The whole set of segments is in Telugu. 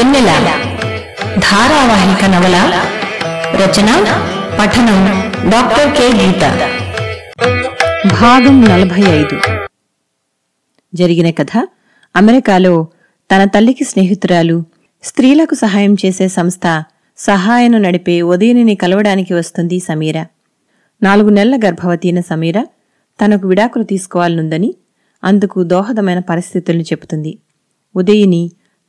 వెన్నెల. ధారావాహిక నవల రచన పఠనం డాక్టర్ కె. గీత. భాగం నలభై ఐదు జరిగిన కథ అమెరికాలో తన తల్లికి స్నేహితురాలు స్త్రీలకు సహాయం చేసే సంస్థ సహాయను నడిపే ఉదయనిని కలవడానికి వస్తుంది సమీర. నాలుగు నెలల గర్భవతీన సమీర తనకు విడాకులు తీసుకోవాలనుందని అందుకు దోహదమైన పరిస్థితులను చెబుతుంది. ఉదయిని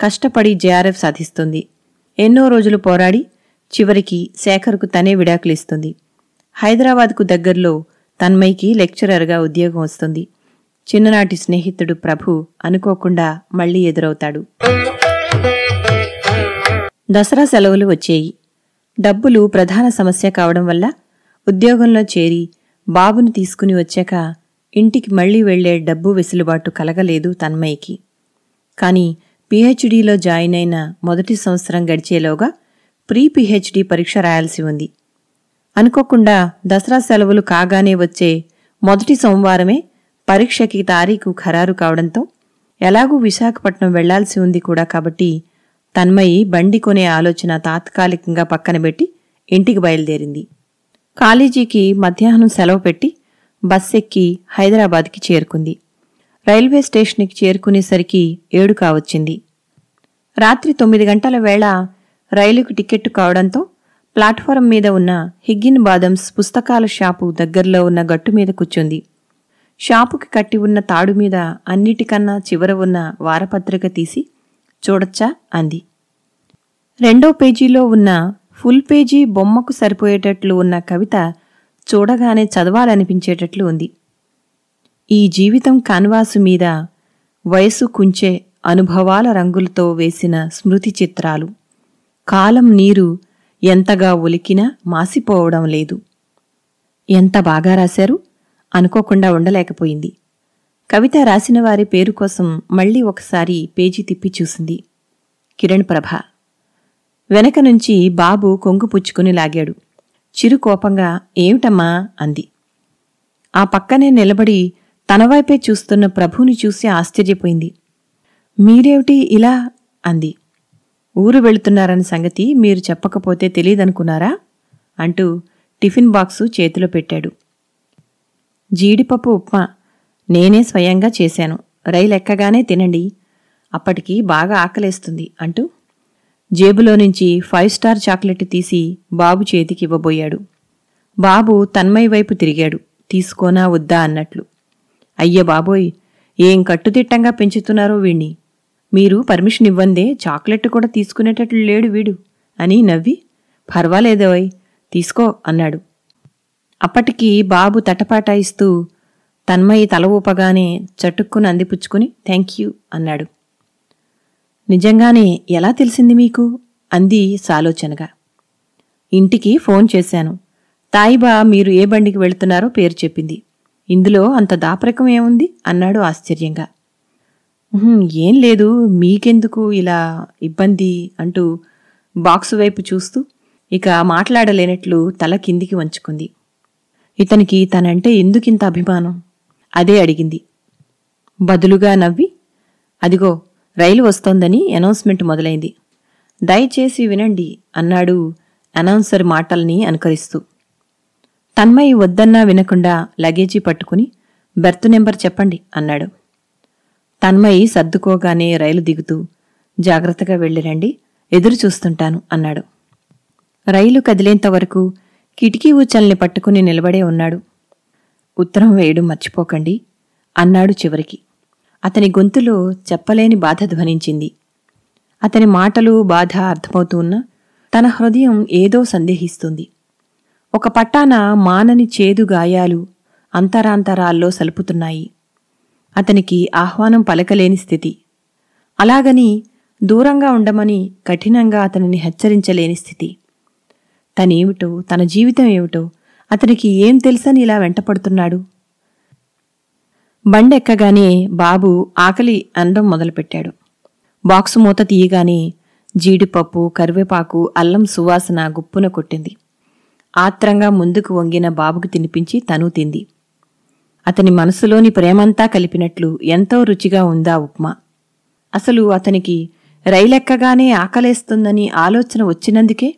కష్టపడి జేఆర్ఎఫ్ సాధిస్తుంది. ఎన్నో రోజులు పోరాడి చివరికి శేఖర్కు తనే విడాకులిస్తుంది. హైదరాబాద్కు దగ్గరలో తన్మయ్కి లెక్చరర్గా ఉద్యోగం వస్తుంది. చిన్ననాటి స్నేహితుడు ప్రభు అనుకోకుండా మళ్ళీ ఎదురవుతాడు. దసరా సెలవులు వచ్చేయి. డబ్బులు ప్రధాన సమస్య కావడం వల్ల ఉద్యోగంలో చేరి బాబును తీసుకుని వచ్చాక ఇంటికి మళ్ళీ వెళ్ళే డబ్బు వెసులుబాటు కలగలేదు తన్మయ్యకి కానీ పీహెచ్డీలో జాయిన్ అయిన మొదటి సంవత్సరం గడిచేలోగా ప్రీ పీహెచ్డీ పరీక్ష రాయాల్సి ఉంది. అనుకోకుండా దసరా సెలవులు కాగానే వచ్చే మొదటి సోమవారమే పరీక్షకి తారీఖు ఖరారు కావడంతో ఎలాగూ విశాఖపట్నం వెళ్ళాల్సి ఉంది కూడా కాబట్టి తన్మయి బండి కొనే ఆలోచన తాత్కాలికంగా పక్కన పెట్టి ఇంటికి బయలుదేరింది. కాలేజీకి మధ్యాహ్నం సెలవు పెట్టి బస్ ఎక్కి హైదరాబాద్కి చేరుకుంది. రైల్వే స్టేషన్కి చేరుకునేసరికి ఏడు కావచ్చింది రాత్రి తొమ్మిది గంటల వేళ రైలుకు టికెట్టు కావడంతో ప్లాట్ఫారం మీద ఉన్న హిగ్గిన్ బాదమ్స్ పుస్తకాల షాపు దగ్గరలో ఉన్న గట్టు మీద కూర్చుంది. షాపుకి కట్టి ఉన్న తాడు మీద అన్నిటికన్నా చివర ఉన్న వారపత్రిక తీసి చూడొచ్చా అంది. రెండో పేజీలో ఉన్న ఫుల్ పేజీ బొమ్మకు సరిపోయేటట్లు ఉన్న కవిత చూడగానే చదవాలనిపించేటట్లు ఉంది. ఈ జీవితం కాన్వాసు మీద వయసు కుంచే అనుభవాల రంగులతో వేసిన స్మృతి చిత్రాలు. కాలం నీరు ఎంతగా ఒలికినా మాసిపోవడం లేదు. ఎంత బాగా రాశారు? అనుకోకుండా ఉండలేకపోయింది. కవిత రాసిన వారి పేరు కోసం మళ్ళీ ఒకసారి పేజీ తిప్పి చూసింది. కిరణ్ ప్రభ. వెనక నుంచి బాబు కొంగు పుచ్చుకుని లాగాడు. చిరు కోపంగా ఏమిటమ్మా? అంది. ఆ పక్కనే నిలబడి తన వైపే చూస్తున్న ప్రభుని చూసి ఆశ్చర్యపోయింది. మీరేమిటి ఇలా? అంది. ఊరు వెళుతున్నారన్న సంగతి మీరు చెప్పకపోతే తెలియదనుకున్నారా? అంటూ టిఫిన్ బాక్సు చేతిలో పెట్టాడు. జీడిపప్పు ఉప్మా నేనే స్వయంగా చేశాను. రైలు ఎక్కగానే తినండి. అప్పటికి బాగా ఆకలేస్తుంది అంటూ జేబులో నుంచి ఫైవ్ స్టార్ చాక్లెట్ తీసి బాబు చేతికి ఇవ్వబోయాడు. బాబు తన్మయ్ వైపు తిరిగాడు. తీసుకోనా వద్దా? అన్నట్లు. అయ్య బాబోయ్ ఏం కట్టుదిట్టంగా పెంచుతున్నారో వీణ్ణి. మీరు పర్మిషన్ ఇవ్వందే చాక్లెట్ కూడా తీసుకునేటట్లు లేడు వీడు అని నవ్వి పర్వాలేదోయ్ తీసుకో అన్నాడు. అప్పటికి బాబు తటపాటాయిస్తూ తన్మయి తల ఊపగానే చటుక్కున అందిపుచ్చుకుని థ్యాంక్ యూ అన్నాడు. నిజంగానే ఎలా తెలిసింది మీకు? అంది సాలోచనగా. ఇంటికి ఫోన్ చేశాను. తాయిబా మీరు ఏ బండికి వెళుతున్నారో పేరు చెప్పింది. ఇందులో అంత దాపరికం ఏముంది? అన్నాడు ఆశ్చర్యంగా. ఏం లేదు మీకెందుకు ఇలా ఇబ్బంది? అంటూ బాక్సు వైపు చూస్తూ ఇక మాట్లాడలేనట్లు తల కిందికి వంచుకుంది. ఇతనికి తనంటే ఎందుకింత అభిమానం? అదే అడిగింది. బదులుగా నవ్వి అదిగో రైలు వస్తోందని అనౌన్స్మెంట్ మొదలైంది. దయచేసి వినండి అన్నాడు అనౌన్సర్ మాటల్ని అనుకరిస్తూ. తన్మయి వద్దన్నా వినకుండా లగేజీ పట్టుకుని బెర్త్ నెంబర్ చెప్పండి అన్నాడు. తన్మయి సర్దుకోగానే రైలు దిగుతూ జాగ్రత్తగా వెళ్ళిరండి ఎదురు చూస్తుంటాను అన్నాడు. రైలు కదిలేంత వరకు కిటికీ ఊచల్ని పట్టుకుని నిలబడే ఉన్నాడు. ఉత్తరం వేయడం మర్చిపోకండి అన్నాడు చివరికి. అతని గొంతులో చెప్పలేని బాధ ధ్వనించింది. అతని మాటలు బాధ అర్థమవుతూ ఉన్నా తన హృదయం ఏదో సందేహిస్తుంది. ఒక పట్టాన మానని చేదు గాయాలు అంతరాంతరాల్లో సలుపుతున్నాయి. అతనికి ఆహ్వానం పలకలేని స్థితి. అలాగని దూరంగా ఉండమని కఠినంగా అతనిని హెచ్చరించలేని స్థితి. తనేమిటో తన జీవితం ఏమిటో అతనికి ఏం తెలుసని ఇలా వెంటపడుతున్నాడు? బండెక్కగానే బాబు ఆకలి అనడం మొదలుపెట్టాడు. బాక్సు మూత తీయగానే జీడిపప్పు కరివేపాకు అల్లం సువాసన గుప్పున కొట్టింది. ఆత్రంగా ముందుకు వంగిన బాబుకు తినిపించి తను తింది. అతని మనసులోని ప్రేమంతా కలిపినట్లు ఎంతో రుచిగా ఉందా ఉప్మా. అసలు అతనికి రైలెక్కగానే ఆకలేస్తుందని ఆలోచన వచ్చినందుకే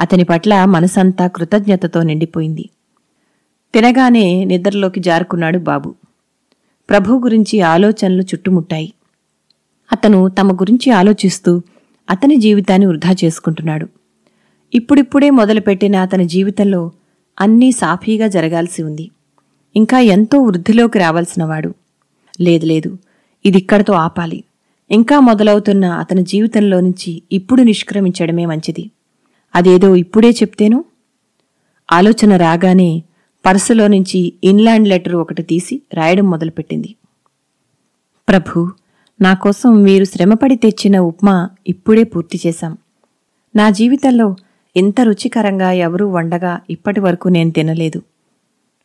అతని పట్ల మనసంతా కృతజ్ఞతతో నిండిపోయింది. తినగానే నిద్రలోకి జారుకున్నాడు బాబు. ప్రభు గురించి ఆలోచనలు చుట్టుముట్టాయి. అతను తమ గురించి ఆలోచిస్తూ అతని జీవితాన్ని వృధా చేసుకుంటున్నాడు. ఇప్పుడిప్పుడే మొదలుపెట్టిన అతని జీవితంలో అన్నీ సాఫీగా జరగాల్సి ఉంది. ఇంకా ఎంతో వృద్ధిలోకి రావాల్సినవాడు లేదు లేదు ఇదిక్కడితో ఆపాలి. ఇంకా మొదలవుతున్న అతని జీవితంలో నుంచి ఇప్పుడు నిష్క్రమించడమే మంచిది. అదేదో ఇప్పుడే చెప్తేను? ఆలోచన రాగానే పర్సులో నుంచి ఇన్లాండ్ లెటర్ ఒకటి తీసి రాయడం మొదలుపెట్టింది. ప్రభు నా కోసం మీరు శ్రమపడి తెచ్చిన ఉప్మా ఇప్పుడే పూర్తి చేశాం. నా జీవితంలో ఇంత రుచికరంగా ఎవరూ వండగా ఇప్పటి వరకు నేను తినలేదు.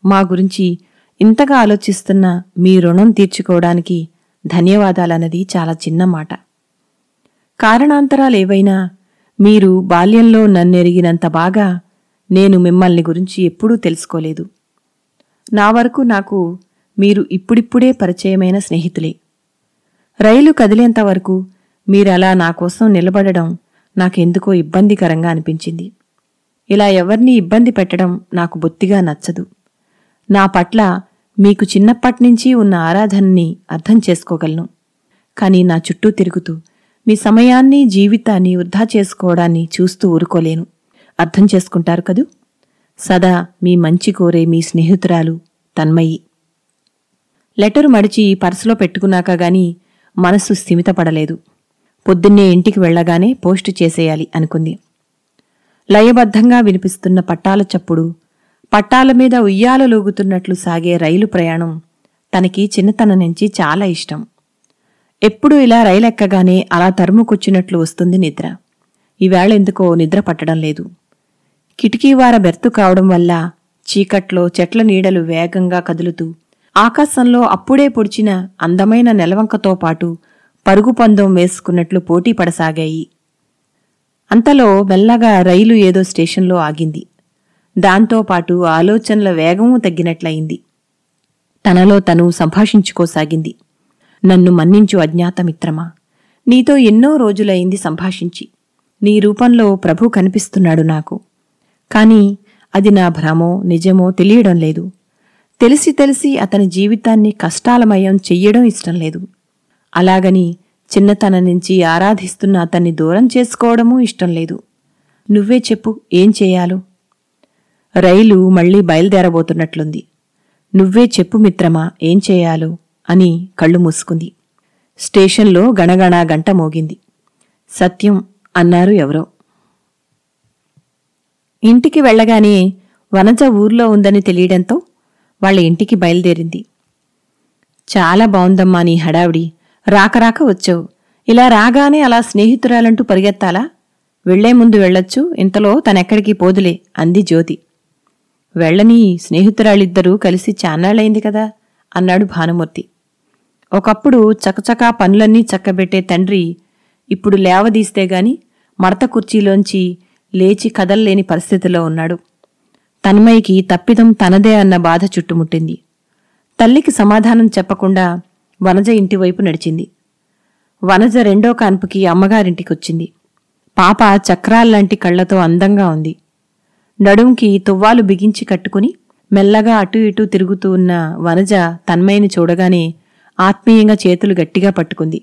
మా గురించి ఇంతగా ఆలోచిస్తున్న మీ రుణం తీర్చుకోవడానికి ధన్యవాదాలన్నది చాలా చిన్న మాట. కారణాంతరాలేవైనా మీరు బాల్యంలో నన్నెరిగినంత బాగా నేను మిమ్మల్ని గురించి ఎప్పుడూ తెలుసుకోలేదు. నా వరకు నాకు మీరు ఇప్పుడిప్పుడే పరిచయమైన స్నేహితులే. రైలు కదిలేంత వరకు మీరలా నా కోసం నిలబడడం నాకెందుకో ఇబ్బందికరంగా అనిపించింది. ఇలా ఎవరిని ఇబ్బంది పెట్టడం నాకు బొత్తిగా నచ్చదు. నా పట్ల మీకు చిన్నప్పట్నుంచి ఉన్న ఆరాధనని అర్థం చేసుకోగలను. కానీ నా చుట్టూ తిరుగుతూ మీ సమయాన్ని జీవితాన్ని వృధా చేసుకోవడాన్ని చూస్తూ ఊరుకోలేను. అర్థం చేసుకుంటారు కదూ? సదా మీ మంచి కోరే మీ స్నేహితురాలు తన్మయి. లెటరు మడిచి పర్సులో పెట్టుకున్నాక గాని మనస్సు స్థిమితపడలేదు. పొద్దున్నే ఇంటికి వెళ్ళగానే పోస్టు చేసేయాలి అనుకుంది. లయబద్ధంగా వినిపిస్తున్న పట్టాల చప్పుడు పట్టాల మీద ఉయ్యాలలూగుతున్నట్లు సాగే రైలు ప్రయాణం తనకి చిన్నతనం నుంచి చాలా ఇష్టం. ఎప్పుడూ ఇలా రైలెక్కగానే అలా తరుముకొచ్చినట్లు వస్తుంది నిద్ర. ఈవేళ ఎందుకో నిద్ర పట్టడం లేదు. కిటికీవార బెర్తు కావడం వల్ల చీకట్లో చెట్ల నీడలు వేగంగా కదులుతూ ఆకాశంలో అప్పుడే పొడిచిన అందమైన నెలవంకతో పాటు పరుగుపందం వేసుకున్నట్లు పోటీ పడసాగాయి. అంతలో మెల్లగా రైలు ఏదో స్టేషన్లో ఆగింది. దాంతోపాటు ఆలోచనల వేగమూ తగ్గినట్లయింది. తనలో తను సంభాషించుకోసాగింది. నన్ను మన్నించు అజ్ఞాతమిత్రమా? నీతో ఎన్నో రోజులైంది సంభాషించి. నీ రూపంలో ప్రభు కనిపిస్తున్నాడు నాకు. కాని అది నా భ్రమో నిజమో తెలియడం లేదు. తెలిసి తెలిసి అతని జీవితాన్ని కష్టాలమయం చెయ్యడం ఇష్టం లేదు. అలాగని చిన్నతనం నుంచి ఆరాధిస్తున్న అతన్ని దూరం చేసుకోవడమూ ఇష్టం లేదు. నువ్వే చెప్పు ఏం చేయాలో? రైలు మళ్ళీ బయలుదేరబోతున్నట్లుంది. నువ్వే చెప్పు మిత్రమా ఏం చేయాలో? అని కళ్ళు మూసుకుంది. స్టేషన్లో గణగణ గంట మోగింది. సత్యం అన్నారు ఎవరో. ఇంటికి వెళ్ళగానే వనజ ఊర్లో ఉందని తెలియడంతో వాళ్ళ ఇంటికి బయలుదేరింది. చాలా బావుందమ్మా నీ హడావిడి. రాకరాక వచ్చావు. ఇలా రాగానే అలా స్నేహితురాలంటూ పరిగెత్తాలా? వెళ్ళే ముందు వెళ్ళొచ్చు. ఇంతలో తనెక్కడికి పోదులే అంది జ్యోతి. వెళ్ళని స్నేహితురాళ్ళిద్దరూ కలిసి చాన్నాళ్ళయింది కదా? అన్నాడు భానుమూర్తి. ఒకప్పుడు చకచకా పనులన్నీ చక్కబెట్టే తండ్రి ఇప్పుడు లేవదీస్తే గాని మడత కుర్చీలోంచి లేచి కదల్లేని పరిస్థితిలో ఉన్నాడు. తన్మయికి తప్పిదం తనదే అన్న బాధ చుట్టుముట్టింది. తల్లికి సమాధానం చెప్పకుండా వనజ ఇంటివైపు నడిచింది. వనజ రెండో కాన్పుకి అమ్మగారింటికొచ్చింది. పాప చక్రాల్లాంటి కళ్ళతో అందంగా ఉంది. నడుంకి తువ్వాలు బిగించి కట్టుకుని మెల్లగా అటూ ఇటూ తిరుగుతూ ఉన్న వనజ తన్మయ్యని చూడగానే ఆత్మీయంగా చేతులు గట్టిగా పట్టుకుంది.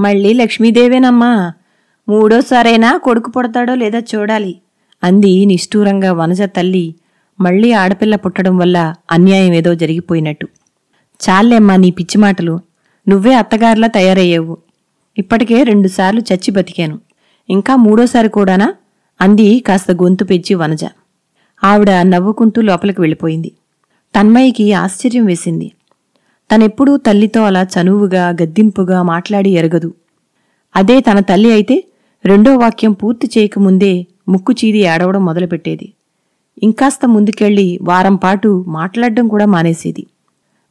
మళ్ళీ లక్ష్మీదేవేనమ్మా మూడోసారైనా కొడుకు పుడతాడో లేదా చూడాలి అంది నిష్ఠూరంగా వనజ తల్లి మళ్ళీ ఆడపిల్ల పుట్టడం వల్ల అన్యాయం ఏదో జరిగిపోయినట్టు. చాలేమ్మా నీ పిచ్చి మాటలు. నువ్వే అత్తగారిలా తయారయ్యావు. ఇప్పటికే రెండుసార్లు చచ్చి బతికాను. ఇంకా మూడోసారి కూడానా? అంది కాస్త గొంతు పెంచి వనజ. ఆవిడ నవ్వుకుంటూ లోపలికి వెళ్ళిపోయింది. తన్మయికి ఆశ్చర్యం వేసింది. తనెప్పుడూ తల్లితో అలా చనువుగా గద్దింపుగా మాట్లాడి ఎరగదు. అదే తన తల్లి అయితే రెండో వాక్యం పూర్తి చేయకముందే ముక్కు చీది ఏడవడం మొదలుపెట్టేది. ఇంకాస్త ముందుకెళ్ళి వారం పాటు మాట్లాడడం కూడా మానేసేది.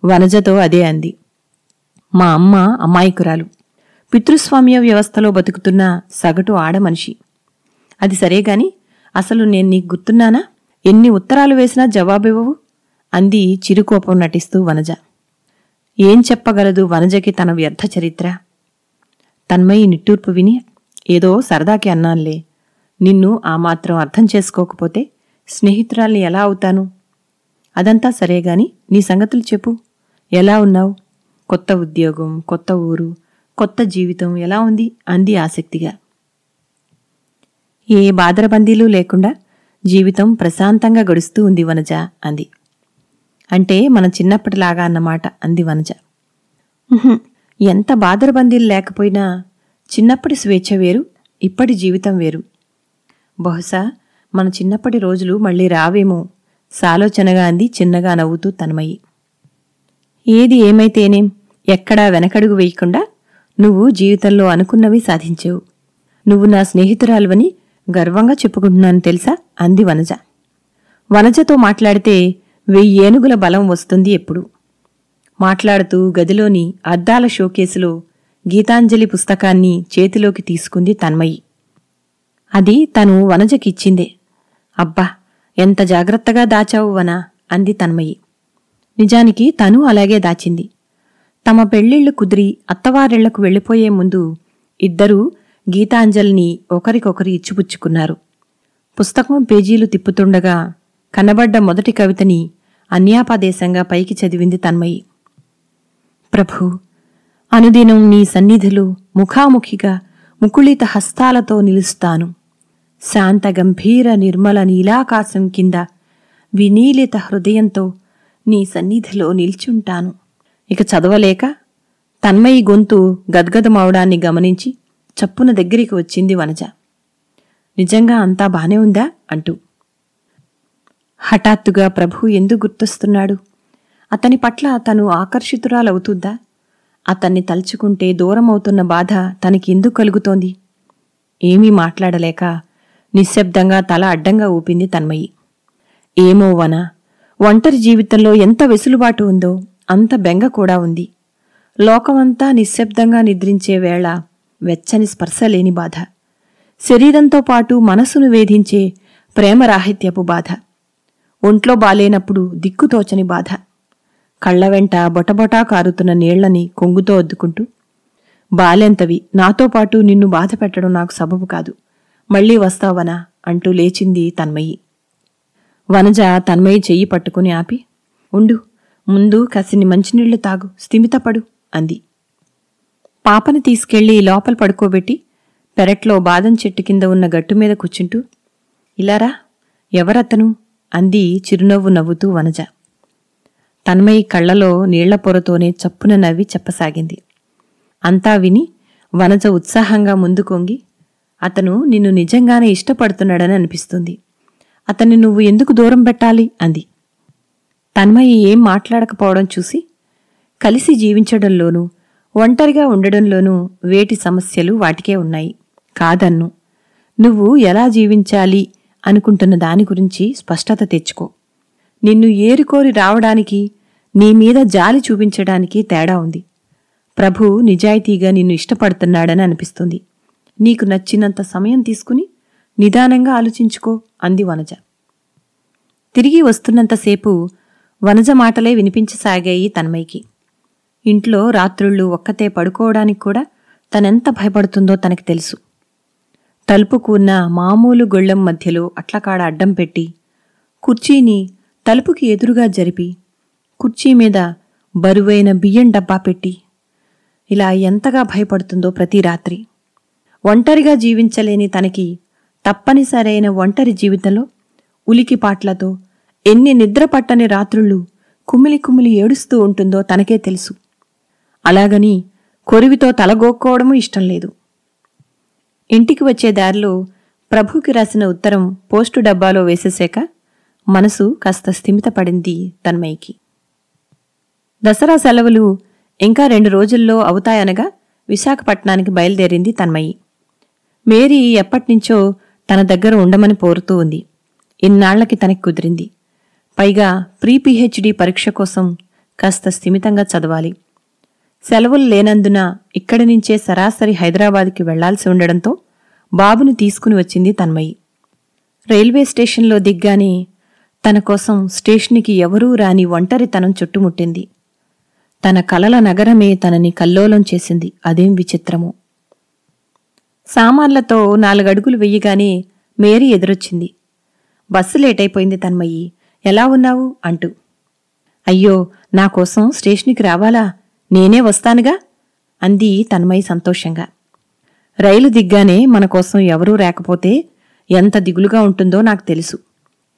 వనజతో అదే అంది. మా అమ్మ అమాయకురాలు. పితృస్వామ్య వ్యవస్థలో బతుకుతున్న సగటు ఆడమనిషి అది సరేగాని అసలు నేను నీకు గుర్తున్నానా? ఎన్ని ఉత్తరాలు వేసినా జవాబివ్వవు అంది చిరుకోపం నటిస్తూ వనజ. ఏం చెప్పగలదు వనజకి తన వ్యర్థ చరిత్ర? తన్మయి నిట్టూర్పు విని ఏదో సరదాకి అన్నాన్లే. నిన్ను ఆ మాత్రం అర్థం చేసుకోకపోతే స్నేహితురాల్ని ఎలా అవుతాను? అదంతా సరేగాని నీ సంగతులు చెప్పు. ఎలా ఉన్నావు? కొత్త ఉద్యోగం కొత్త ఊరు కొత్త జీవితం ఎలా ఉంది? అంది ఆసక్తిగా. ఏ బాదరబందీలు లేకుండా జీవితం ప్రశాంతంగా గడుస్తూ ఉంది వనజ అంది. అంటే మన చిన్నప్పటిలాగా అన్నమాట అంది వనజ. ఎంత బాదరబందీలు లేకపోయినా చిన్నప్పటి స్వేచ్ఛ వేరు ఇప్పటి జీవితం వేరు. బహుశా మన చిన్నప్పటి రోజులు మళ్ళీ రావేమో సాలోచనగా అంది చిన్నగా నవ్వుతూ తన్మయి. ఏది ఏమైతేనేం ఎక్కడా వెనకడుగు వేయకుండా నువ్వు జీవితంలో అనుకున్నవి సాధించావు. నువ్వు నా స్నేహితురాలువని గర్వంగా చెప్పుకుంటున్నాను తెలుసా? అంది వనజ. వనజతో మాట్లాడితే వెయ్యి ఏనుగుల బలం వస్తుంది ఎప్పుడు. మాట్లాడుతూ గదిలోని అద్దాల షోకేసులో గీతాంజలి పుస్తకాన్ని చేతిలోకి తీసుకుంది తన్మయి. అది తను వనజకిచ్చిందే. అబ్బా ఎంత జాగ్రత్తగా దాచావు వనా అంది తన్మయి. నిజానికి తను అలాగే దాచింది. తమ పెళ్ళిళ్ళు కుదిరి అత్తవారిళ్ళకు వెళ్ళిపోయే ముందు ఇద్దరూ గీతాంజలిని ఒకరికొకరు ఇచ్చిపుచ్చుకున్నారు. పుస్తకం పేజీలు తిప్పుతుండగా కనబడ్డ మొదటి కవితని అన్యాపదేశంగా పైకి చదివింది తన్మయి. ప్రభూ అనుదినం నీ సన్నిధిలో ముఖాముఖిగా ముకుళిత హస్తాలతో నిలుస్తాను. శాంత గంభీర నిర్మల నీలాకాశం కింద వినీలిత హృదయంతో నీ సన్నిధిలో నిల్చుంటాను. ఇక చదవలేక తన్మయి గొంతు గద్గదమవడాన్ని గమనించి చప్పున దగ్గరికి వచ్చింది వనజ. నిజంగా అంతా బానే ఉందా? అంటూ. హఠాత్తుగా ప్రభు ఎందుకు గుర్తొస్తున్నాడు? అతని పట్ల తను ఆకర్షితురాలవుతుందా? అతన్ని తలుచుకుంటే దూరమవుతున్న బాధ తనకి ఎందుకు కలుగుతోంది? ఏమీ మాట్లాడలేక నిశ్శబ్దంగా తల అడ్డంగా ఊపింది తన్మయి. ఏమో వన ఒంటరి జీవితంలో ఎంత వెసులుబాటు ఉందో అంత బెంగ కూడా ఉంది. లోకమంతా నిశ్శబ్దంగా నిద్రించే వేళ వెచ్చని స్పర్శ లేని బాధ. శరీరంతో పాటు మనసును వేధించే ప్రేమరాహిత్యపు బాధ. ఒంట్లో బాలేనప్పుడు దిక్కుతోచని బాధ. కళ్ళ వెంట బొటబొటా కారుతున్న నీళ్ళని కొంగుతో అద్దుకుంటూ బాలెంతవి నాతో పాటు నిన్ను బాధ పెట్టడం నాకు సబబు కాదు. మళ్ళీ వస్తావనా? అంటూ లేచింది తన్మయి. వనజ తన్మయి చెయ్యి పట్టుకుని ఆపి ఉండు ముందు కసిని మంచినీళ్ళు తాగు స్థిమితపడు అంది. పాపని తీసుకెళ్ళి లోపల పడుకోబెట్టి పెరట్లో బాదం చెట్టు కింద ఉన్న గట్టు మీద కూర్చుంటూ ఇలారా ఎవరతను? అంది చిరునవ్వు నవ్వుతూ వనజ. తన్మయి కళ్ళలో నీళ్ళ పొరతోనే చప్పున నవ్వి చెప్పసాగింది. అంతా విని వనజ ఉత్సాహంగా ముందుకొంగి అతను నిన్ను నిజంగానే ఇష్టపడుతున్నాడని అనిపిస్తుంది. అతన్ని నువ్వు ఎందుకు దూరం పెట్టాలి? అంది. తన్మయి ఏం మాట్లాడకపోవడం చూసి కలిసి జీవించడంలోనూ ఒంటరిగా ఉండడంలోనూ వేటి సమస్యలు వాటికే ఉన్నాయి. కాదన్ను. నువ్వు ఎలా జీవించాలి అనుకుంటున్న దాని గురించి స్పష్టత తెచ్చుకో. నిన్ను ఏరుకోరి రావడానికి నీ మీద జాలి చూపించడానికి తేడా ఉంది. ప్రభు నిజాయితీగా నిన్ను ఇష్టపడుతున్నాడని అనిపిస్తుంది. నీకు నచ్చినంత సమయం తీసుకుని నిదానంగా ఆలోచించుకో అంది వనజ. తిరిగి వస్తున్నంతసేపు వనజ మాటలే వినిపించసాగాయి తన్మయ్యకి. ఇంట్లో రాత్రుళ్ళు ఒక్కతే పడుకోవడానికి కూడా తనెంత భయపడుతుందో తనకి తెలుసు. తలుపు కూర్న మామూలు గొళ్ళెం మధ్యలో అట్లకాడ అడ్డం పెట్టి కుర్చీని తలుపుకి ఎదురుగా జరిపి కుర్చీ మీద బరువైన బియ్యం డబ్బా పెట్టి ఇలా ఎంతగా భయపడుతుందో ప్రతి రాత్రి. ఒంటరిగా జీవించలేని తనకి తప్పనిసరైన ఒంటరి జీవితంలో ఉలికిపాట్లతో ఎన్ని నిద్ర పట్టని రాత్రుళ్ళు కుమిలి కుమిలి ఏడుస్తూ ఉంటుందో తనకే తెలుసు. అలాగని కొరివితో తలగోక్కోవడమూ ఇష్టం లేదు. ఇంటికి వచ్చే దారిలో ప్రభుకి రాసిన ఉత్తరం పోస్టు డబ్బాలో వేసేశాక మనసు కాస్త స్థిమితపడింది తన్మయ్యకి. దసరా సెలవులు ఇంకా రెండు రోజుల్లో అవుతాయనగా విశాఖపట్నానికి బయలుదేరింది తన్మయి మేరీ ఎప్పటినుంచో తన దగ్గర ఉండమని పోరుతూ ఉంది. ఇన్నాళ్ళకి తనకి కుదిరింది. పైగా ప్రీ పిహెచ్డి పరీక్ష కోసం కాస్త స్థిమితంగా చదవాలి. సెలవులు లేనందున ఇక్కడి నుంచే సరాసరి హైదరాబాద్కి వెళ్ళాల్సి ఉండడంతో బాబుని తీసుకుని వచ్చింది తన్మయి. రైల్వే స్టేషన్లో దిగ్గానే తన కోసం స్టేషన్కి ఎవరూ రాని ఒంటరితనం చుట్టుముట్టింది. తన కలల నగరమే తనని కల్లోలం చేసింది. అదేం విచిత్రమో. సామాన్లతో నాలుగడుగులు వెయ్యగానే మేరీ ఎదురొచ్చింది. బస్సు లేటైపోయింది తన్మయ్యి. ఎలా ఉన్నావు? అంటూ. అయ్యో నా కోసం స్టేషన్కి రావాలా? నేనే వస్తానుగా? అంది తన్మయి సంతోషంగా. రైలు దిగ్గానే మన కోసం ఎవరూ రాకపోతే ఎంత దిగులుగా ఉంటుందో నాకు తెలుసు.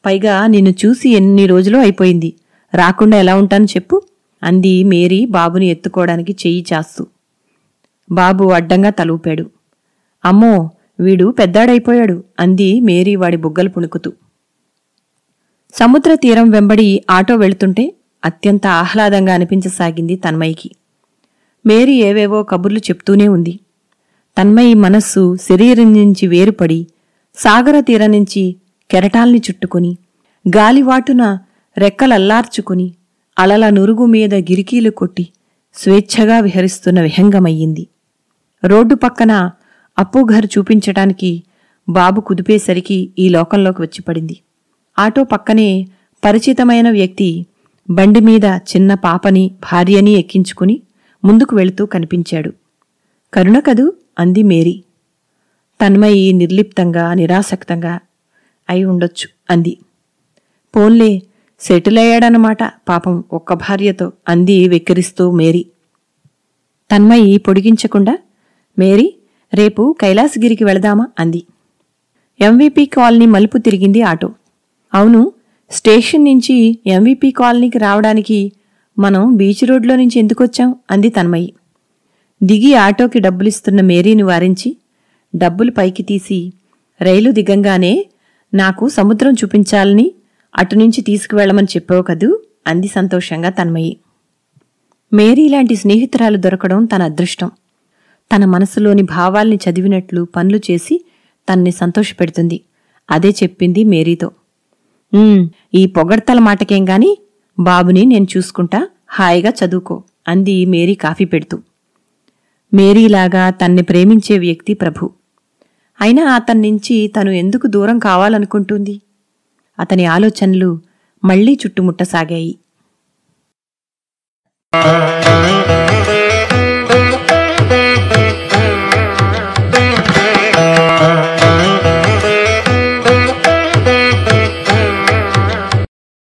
పైగా నిన్ను చూసి ఎన్ని రోజులో అయిపోయింది. రాకుండా ఎలా ఉంటాను చెప్పు అంది మేరీ బాబుని ఎత్తుకోవడానికి చెయ్యి చాస్తూ. బాబు అడ్డంగా తలూపాడు. అమ్మో వీడు పెద్దాడైపోయాడు అంది మేరీ వాడి బుగ్గలు పుణుకుతూ. సముద్ర తీరం వెంబడి ఆటో వెళుతుంటే అత్యంత ఆహ్లాదంగా అనిపించసాగింది తన్మయికి మేరీ ఏవేవో కబుర్లు చెప్తూనే ఉంది. తన్మయి మనస్సు శరీరం నుంచి వేరుపడి సాగర తీరం నుంచి కెరటాల్ని చుట్టుకుని గాలివాటున రెక్కలల్లార్చుకుని అలల నురుగు మీద గిరికీలు కొట్టి స్వేచ్ఛగా విహరిస్తున్న విహంగమయ్యింది. రోడ్డు పక్కన అప్పుగారు చూపించటానికి బాబు కుదిపేసరికి ఈ లోకంలోకి వచ్చి పడింది. ఆటో పక్కనే పరిచితమైన వ్యక్తి బండి మీద చిన్న పాపని భార్యని ఎక్కించుకుని ముందుకు వెళుతూ కనిపించాడు. కరుణ కదూ? అంది మేరీ. తన్మయి నిర్లిప్తంగా నిరాసక్తంగా అయి ఉండొచ్చు అంది. పోన్లే సెటిల్ అయ్యాడనమాట పాపం ఒక్క భార్యతో అంది వెక్కిరిస్తూ మేరీ. తన్మయి పొడిగించకుండా? మేరీ రేపు కైలాసగిరికి వెళదామా? అంది. ఎంవీపీ కాలనీ మలుపు తిరిగింది ఆటో. అవును స్టేషన్ నుంచి ఎంవీపీ కాలనీకి రావడానికి మనం బీచ్ రోడ్లో నుంచి ఎందుకొచ్చాం? అంది తన్మయి. దిగి ఆటోకి డబ్బులిస్తున్న మేరీని వారించి డబ్బులు పైకి తీసి రైలు దిగంగానే నాకు సముద్రం చూపించాలని అటునుంచి తీసుకువెళ్ళమని చెప్పావు కదూ? అంది సంతోషంగా తన్మయి. మేరీ లాంటి స్నేహితురాలు దొరకడం తన అదృష్టం. తన మనసులోని భావాల్ని చదివినట్లు పనులు చేసి తన్ని సంతోషపెడుతుంది. అదే చెప్పింది మేరీతో. "ఉమ్, ఈ పొగడ్తల మాటకేం గాని? బాబుని నేను చూసుకుంటా. హాయిగా చదువుకో అంది మేరీ కాఫీ పెడుతూ. మేరీలాగా తన్ని ప్రేమించే వ్యక్తి ప్రభు. అయినా అతని నుంచి తను ఎందుకు దూరం కావాలనుకుంటుంది? అతని ఆలోచనలు మళ్ళీ చుట్టుముట్టసాగాయి.